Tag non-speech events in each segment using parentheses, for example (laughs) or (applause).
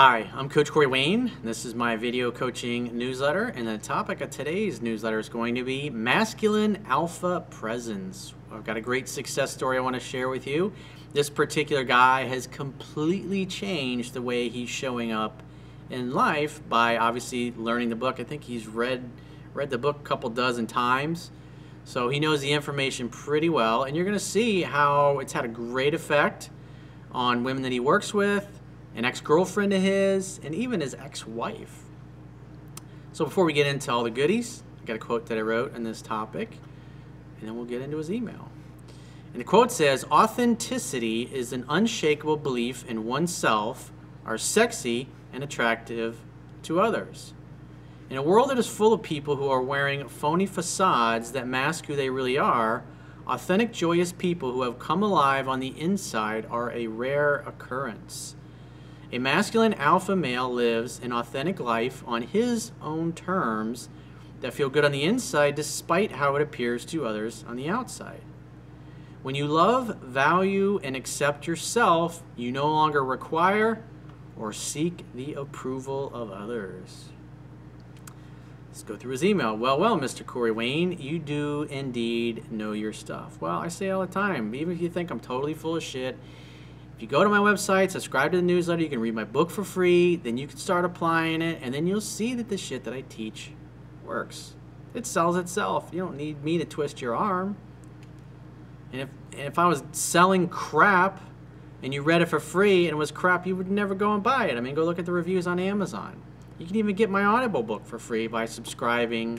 Hi, I'm Coach Corey Wayne. This is my video coaching newsletter, and the topic of today's newsletter is going to be masculine alpha presence. I've got a great success story I want to share with you. This particular guy has completely changed the way he's showing up in life by obviously learning the book. I think he's read read the book a couple dozen times. So he knows the information pretty well, and you're going to see how it's had a great effect on women that he works with, an ex-girlfriend of his, and even his ex-wife. So before we get into all the goodies, I got a quote that I wrote on this topic, and then we'll get into his email. And the quote says, authenticity is an unshakable belief in oneself are sexy and attractive to others. In a world that is full of people who are wearing phony facades that mask who they really are, authentic, joyous people who have come alive on the inside are a rare occurrence. A masculine alpha male lives an authentic life on his own terms that feel good on the inside despite how it appears to others on the outside. When you love, value, and accept yourself, you no longer require or seek the approval of others. Let's go through his email. Well, well, Mr. Corey Wayne, you do indeed know your stuff. Well, I say all the time, even if you think I'm totally full of shit, if you go to my website, subscribe to the newsletter, you can read my book for free, then you can start applying it, and then you'll see that the shit that I teach works. It sells itself. You don't need me to twist your arm. And if, and if I was selling crap and you read it for free and it was crap, you would never go and buy it. I mean, go look at the reviews on Amazon. You can even get my Audible book for free by subscribing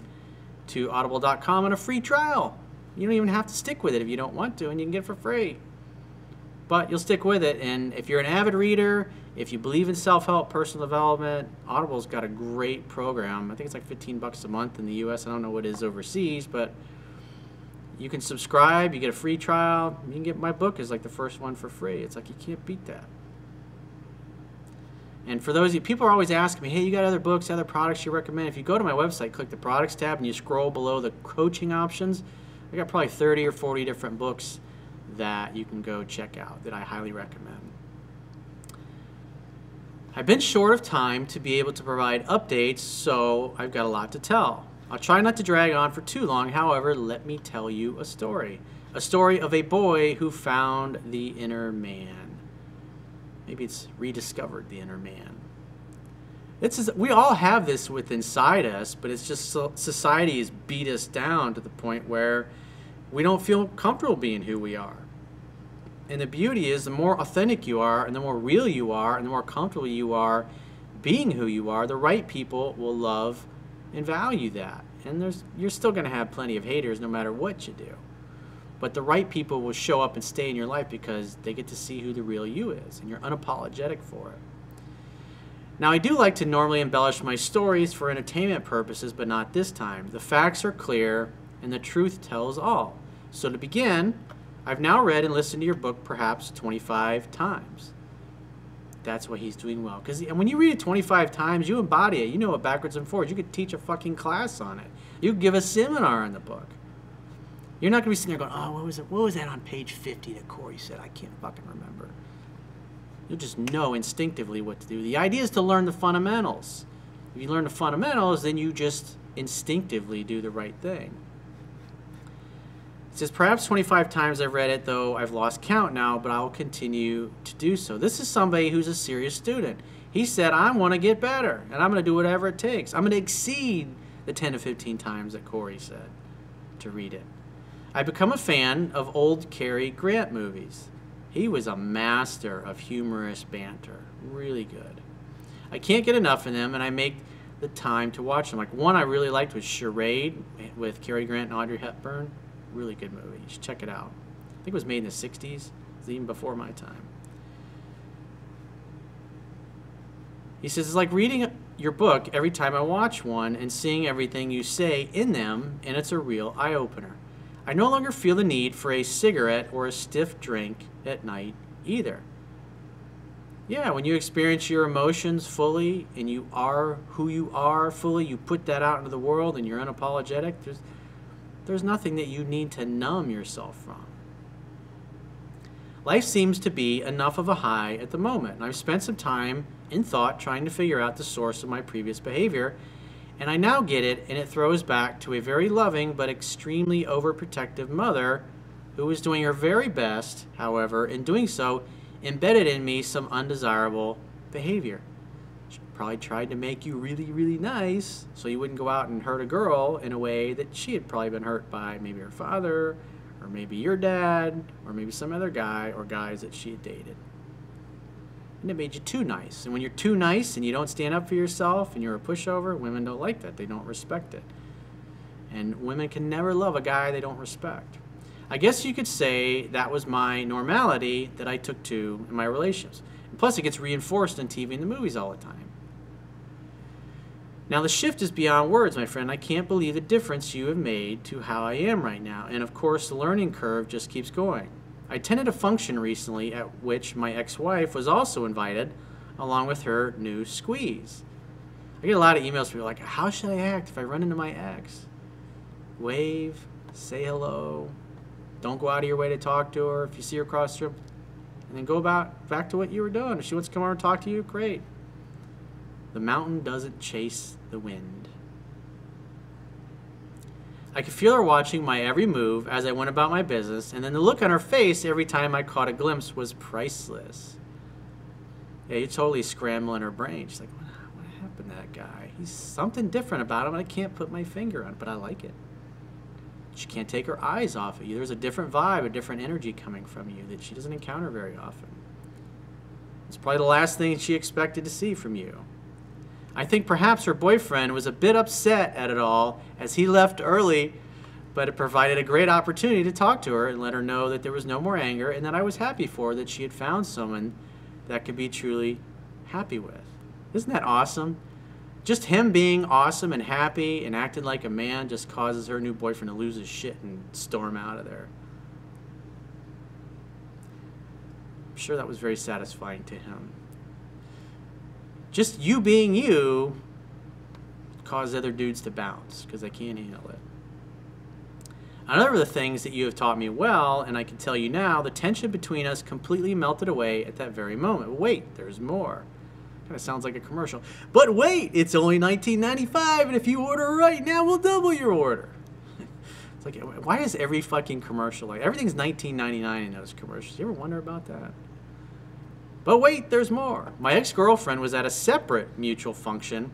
to audible.com on a free trial. You don't even have to stick with it if you don't want to, and you can get it for free. But you'll stick with it, and if you're an avid reader, if you believe in self-help, personal development, Audible's got a great program. I think it's like 15 bucks a month in the U.S. I don't know what it is overseas, but you can subscribe, you get a free trial, you can get my book as like the first one for free. It's like you can't beat that. And for those of you, people are always asking me, hey, you got other books, other products you recommend? If you go to my website, click the products tab, and you scroll below the coaching options, I got probably 30 or 40 different books that you can go check out that I highly recommend. I've been short of time to be able to provide updates, so I've got a lot to tell. I'll try not to drag on for too long, however, let me tell you a story. A story of a boy who found the inner man. Maybe it's rediscovered the inner man. It's just, we all have this within inside us, but it's just so, society has beat us down to the point where we don't feel comfortable being who we are. And the beauty is the more authentic you are and the more real you are and the more comfortable you are being who you are, the right people will love and value that. And there's you're still going to have plenty of haters no matter what you do. But the right people will show up and stay in your life because they get to see who the real you is, and you're unapologetic for it. Now, I do like to normally embellish my stories for entertainment purposes, but not this time. The facts are clear, and the truth tells all. So, to begin, I've now read and listened to your book perhaps 25 times. That's what he's doing well. Because and when you read it 25 times, you embody it. You know it backwards and forwards. You could teach a fucking class on it. You could give a seminar on the book. You're not going to be sitting there going, oh, what was, it? what was that on page 50 that Corey said? I can't fucking remember. You'll just know instinctively what to do. The idea is to learn the fundamentals. If you learn the fundamentals, then you just instinctively do the right thing. Says, perhaps 25 times I've read it, though I've lost count now, but I'll continue to do so. This is somebody who's a serious student. He said, I want to get better, and I'm going to do whatever it takes. I'm going to exceed the 10 to 15 times that Corey said to read it. I become a fan of old Cary Grant movies. He was a master of humorous banter. Really good. I can't get enough of them, and I make the time to watch them. Like one I really liked was Charade with Cary Grant and Audrey Hepburn. Really good movie. You should check it out. I think it was made in the 60s. It's even before my time. He says, it's like reading your book every time I watch one and seeing everything you say in them, and it's a real eye opener. I no longer feel the need for a cigarette or a stiff drink at night either. Yeah, when you experience your emotions fully and you are who you are fully, you put that out into the world and you're unapologetic, there's, there's nothing that you need to numb yourself from. Life seems to be enough of a high at the moment. and I've spent some time in thought trying to figure out the source of my previous behavior. And I now get it, and it throws back to a very loving but extremely overprotective mother who was doing her very best, however, in doing so, embedded in me some undesirable behavior. Probably tried to make you really, really nice so you wouldn't go out and hurt a girl in a way that she had probably been hurt by maybe her father, or maybe your dad, or maybe some other guy or guys that she had dated. And it made you too nice. And when you're too nice and you don't stand up for yourself and you're a pushover, women don't like that. They don't respect it. And women can never love a guy they don't respect. I guess you could say that was my normality that I took to in my relationships. And plus, it gets reinforced on TV and the movies all the time. Now, the shift is beyond words, my friend. I can't believe the difference you have made to how I am right now. And of course, the learning curve just keeps going. I attended a function recently at which my ex wife was also invited, along with her new squeeze. I get a lot of emails from people like, How should I act if I run into my ex? Wave, say hello, don't go out of your way to talk to her if you see her across the room. And then go about back to what you were doing. If she wants to come over and talk to you, great. The mountain doesn't chase the wind. I could feel her watching my every move as I went about my business, and then the look on her face every time I caught a glimpse was priceless. Yeah, you're totally scrambling her brain. She's like, what, happened to that guy? He's something different about him, and I can't put my finger on it, but I like it. She can't take her eyes off of you. There's a different vibe, a different energy coming from you that she doesn't encounter very often. It's probably the last thing she expected to see from you. I think perhaps her boyfriend was a bit upset at it all as he left early, but it provided a great opportunity to talk to her and let her know that there was no more anger and that I was happy for her that she had found someone that could be truly happy with. Isn't that awesome? just him being awesome and happy and acting like a man just causes her new boyfriend to lose his shit and storm out of there. I'm sure that was very satisfying to him. Just you being you caused other dudes to bounce because they can't handle it. Another of the things that you have taught me well, and I can tell you now, the tension between us completely melted away at that very moment. Wait, there's more. Kind of sounds like a commercial. But wait, it's only 19.95, and if you order right now, we'll double your order. (laughs) it's like, why is every fucking commercial like everything's 19.99 in those commercials? You ever wonder about that? But wait, there's more. My ex-girlfriend was at a separate mutual function,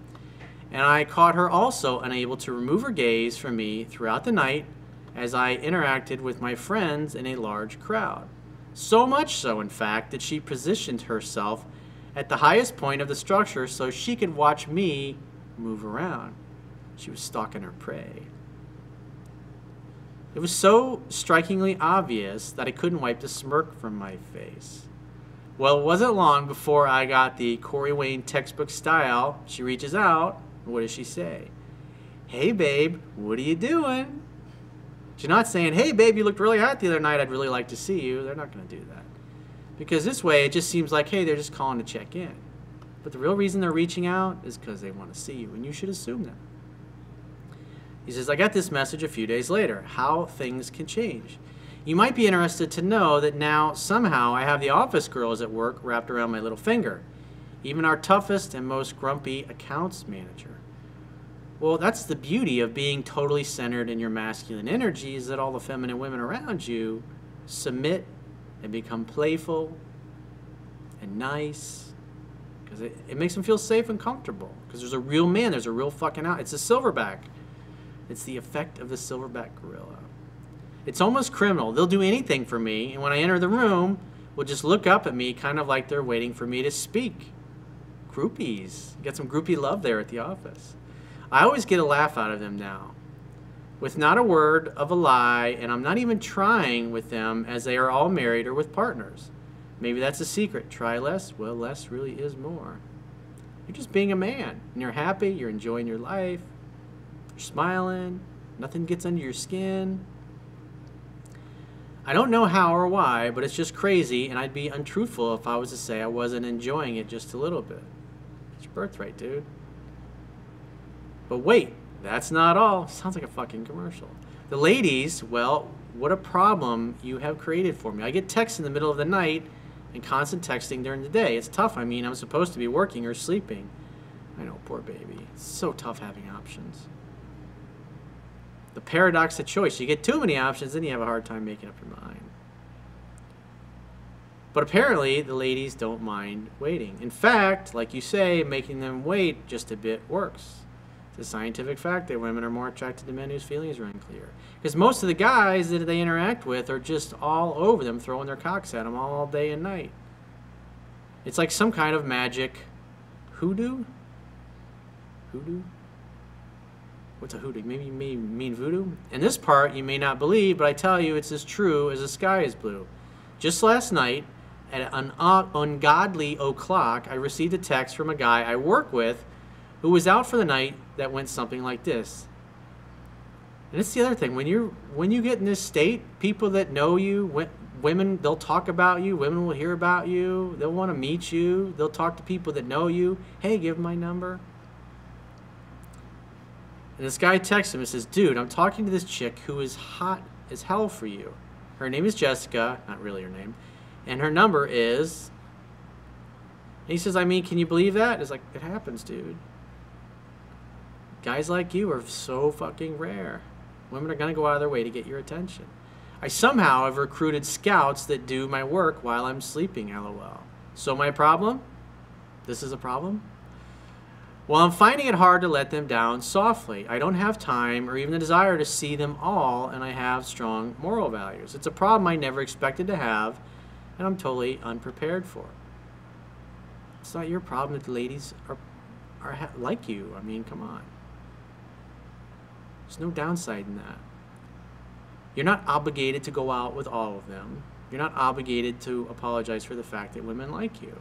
and I caught her also unable to remove her gaze from me throughout the night as I interacted with my friends in a large crowd. So much so, in fact, that she positioned herself at the highest point of the structure so she could watch me move around. She was stalking her prey. It was so strikingly obvious that I couldn't wipe the smirk from my face. Well, it wasn't long before I got the Corey Wayne textbook style. She reaches out. What does she say? Hey, babe, what are you doing? She's not saying, hey, babe, you looked really hot the other night. I'd really like to see you. They're not going to do that. Because this way, it just seems like, hey, they're just calling to check in. But the real reason they're reaching out is because they want to see you, and you should assume that. He says, I got this message a few days later how things can change. You might be interested to know that now somehow I have the office girls at work wrapped around my little finger, even our toughest and most grumpy accounts manager. Well, that's the beauty of being totally centered in your masculine energy is that all the feminine women around you submit and become playful and nice because it, it makes them feel safe and comfortable. Because there's a real man there's a real fucking out it's a silverback. It's the effect of the silverback gorilla it's almost criminal they'll do anything for me and when i enter the room will just look up at me kind of like they're waiting for me to speak groupies get some groupie love there at the office i always get a laugh out of them now with not a word of a lie, and I'm not even trying with them as they are all married or with partners. Maybe that's a secret. Try less. Well, less really is more. You're just being a man, and you're happy, you're enjoying your life, you're smiling, nothing gets under your skin. I don't know how or why, but it's just crazy, and I'd be untruthful if I was to say I wasn't enjoying it just a little bit. It's your birthright, dude. But wait, that's not all. Sounds like a fucking commercial. The ladies, well, what a problem you have created for me. I get texts in the middle of the night and constant texting during the day. It's tough. I mean, I'm supposed to be working or sleeping. I know, poor baby. It's so tough having options. The paradox of choice. You get too many options, then you have a hard time making up your mind. But apparently, the ladies don't mind waiting. In fact, like you say, making them wait just a bit works. It's a scientific fact that women are more attracted to men whose feelings are unclear. Because most of the guys that they interact with are just all over them, throwing their cocks at them all day and night. It's like some kind of magic hoodoo? Hoodoo? What's a hoodoo? Maybe you may mean voodoo? And this part you may not believe, but I tell you it's as true as the sky is blue. Just last night, at an ungodly o'clock, I received a text from a guy I work with who was out for the night that went something like this. And it's the other thing when you when you get in this state, people that know you, women, they'll talk about you. Women will hear about you. They'll want to meet you. They'll talk to people that know you. Hey, give my number. And this guy texts him and says, "Dude, I'm talking to this chick who is hot as hell for you. Her name is Jessica, not really her name, and her number is." And he says, "I mean, can you believe that?" It's like it happens, dude. Guys like you are so fucking rare. Women are going to go out of their way to get your attention. I somehow have recruited scouts that do my work while I'm sleeping, lol. So my problem? This is a problem? Well, I'm finding it hard to let them down softly. I don't have time or even the desire to see them all, and I have strong moral values. It's a problem I never expected to have, and I'm totally unprepared for. It's not your problem that the ladies are, are like you. I mean, come on. There's no downside in that. You're not obligated to go out with all of them. You're not obligated to apologize for the fact that women like you.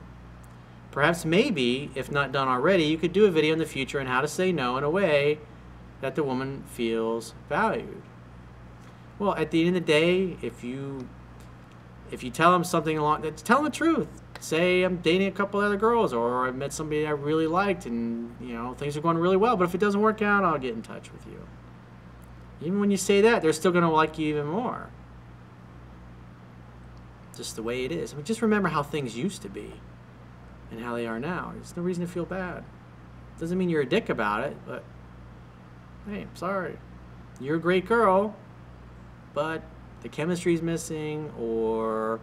Perhaps maybe, if not done already, you could do a video in the future on how to say no in a way that the woman feels valued. Well, at the end of the day, if you if you tell them something along, tell them the truth. Say I'm dating a couple other girls, or I met somebody I really liked, and you know things are going really well. But if it doesn't work out, I'll get in touch with you. Even when you say that, they're still going to like you even more. Just the way it is. I mean, just remember how things used to be and how they are now. There's no reason to feel bad. Doesn't mean you're a dick about it, but hey, I'm sorry. You're a great girl, but the chemistry's missing, or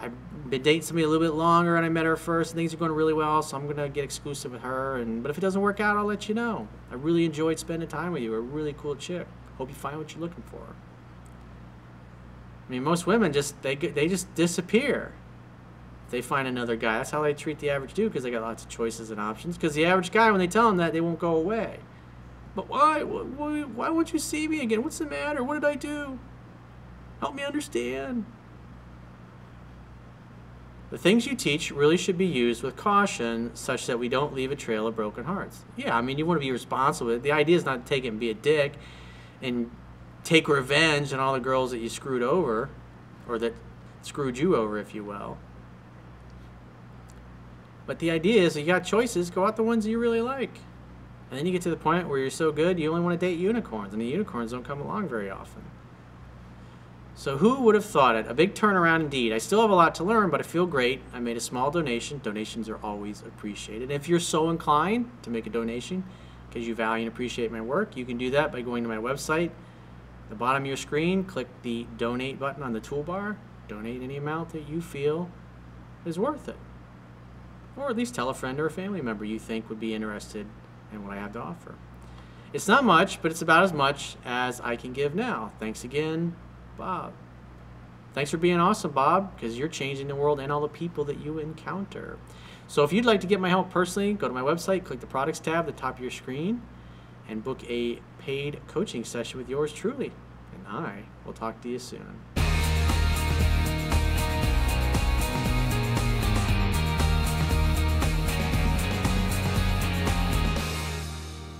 I've been dating somebody a little bit longer and I met her first and things are going really well, so I'm to get exclusive with her. And But if it doesn't work out, I'll let you know. I really enjoyed spending time with you. A really cool chick. Hope you find what you're looking for. I mean, most women just, they, they just disappear. They find another guy. That's how they treat the average dude because they got lots of choices and options. Because the average guy, when they tell him that, they won't go away. But why? Why, why won't you see me again? What's the matter? What did I do? Help me understand. The things you teach really should be used with caution such that we don't leave a trail of broken hearts. Yeah, I mean, you want to be responsible. The idea is not to take it and be a dick and take revenge on all the girls that you screwed over, or that screwed you over, if you will. But the idea is you got choices, go out the ones you really like. And then you get to the point where you're so good, you only want to date unicorns, and the unicorns don't come along very often. So who would have thought it? A big turnaround indeed. I still have a lot to learn, but I feel great. I made a small donation. Donations are always appreciated. If you're so inclined to make a donation, because you value and appreciate my work, you can do that by going to my website. the bottom of your screen, click the donate button on the toolbar. Donate any amount that you feel is worth it. Or at least tell a friend or a family member you think would be interested in what I have to offer. It's not much, but it's about as much as I can give now. Thanks again, Bob. Thanks for being awesome, Bob, because you're changing the world and all the people that you encounter. So if you'd like to get my help personally, go to my website, click the products tab at the top of your screen, and book a paid coaching session with yours truly. And I will talk to you soon.